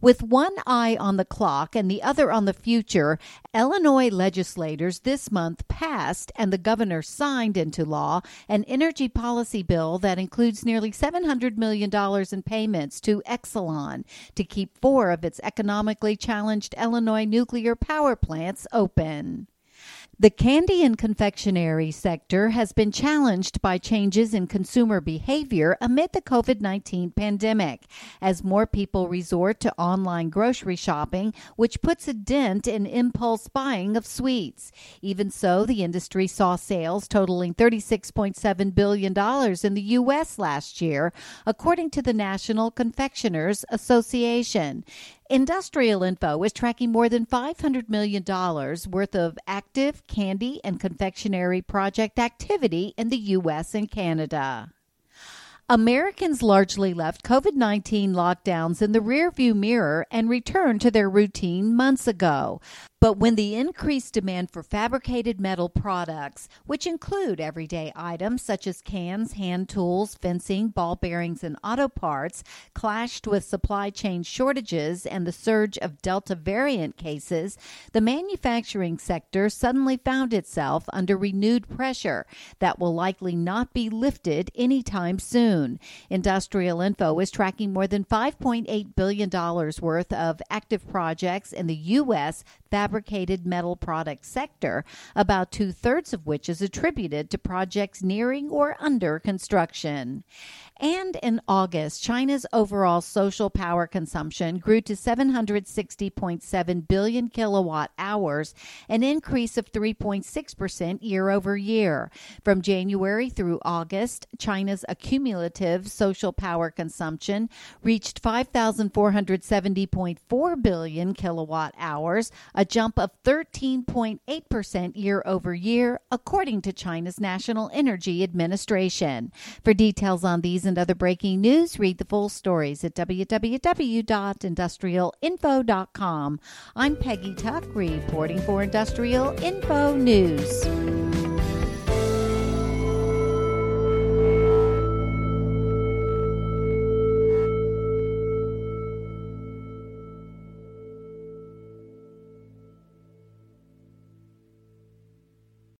With one eye on the clock and the other on the future, Illinois legislators this month passed and the governor signed into law an energy policy bill that includes nearly $700 million in payments to Exelon to keep four of its economically challenged Illinois nuclear power plants open. The candy and confectionery sector has been challenged by changes in consumer behavior amid the COVID 19 pandemic as more people resort to online grocery shopping, which puts a dent in impulse buying of sweets. Even so, the industry saw sales totaling $36.7 billion in the U.S. last year, according to the National Confectioners Association. Industrial Info is tracking more than $500 million worth of active candy and confectionery project activity in the U.S. and Canada. Americans largely left COVID 19 lockdowns in the rearview mirror and returned to their routine months ago. But when the increased demand for fabricated metal products, which include everyday items such as cans, hand tools, fencing, ball bearings, and auto parts, clashed with supply chain shortages and the surge of Delta variant cases, the manufacturing sector suddenly found itself under renewed pressure that will likely not be lifted anytime soon. Industrial Info is tracking more than $5.8 billion worth of active projects in the U.S fabricated metal product sector, about two thirds of which is attributed to projects nearing or under construction. And in August, China's overall social power consumption grew to 760.7 billion kilowatt hours, an increase of 3.6% year over year. From January through August, China's accumulative social power consumption reached 5,470.4 billion kilowatt hours, a jump of 13.8% year over year, according to China's National Energy Administration. For details on these and other breaking news, read the full stories at www.industrialinfo.com. I'm Peggy Tuck, reporting for Industrial Info News.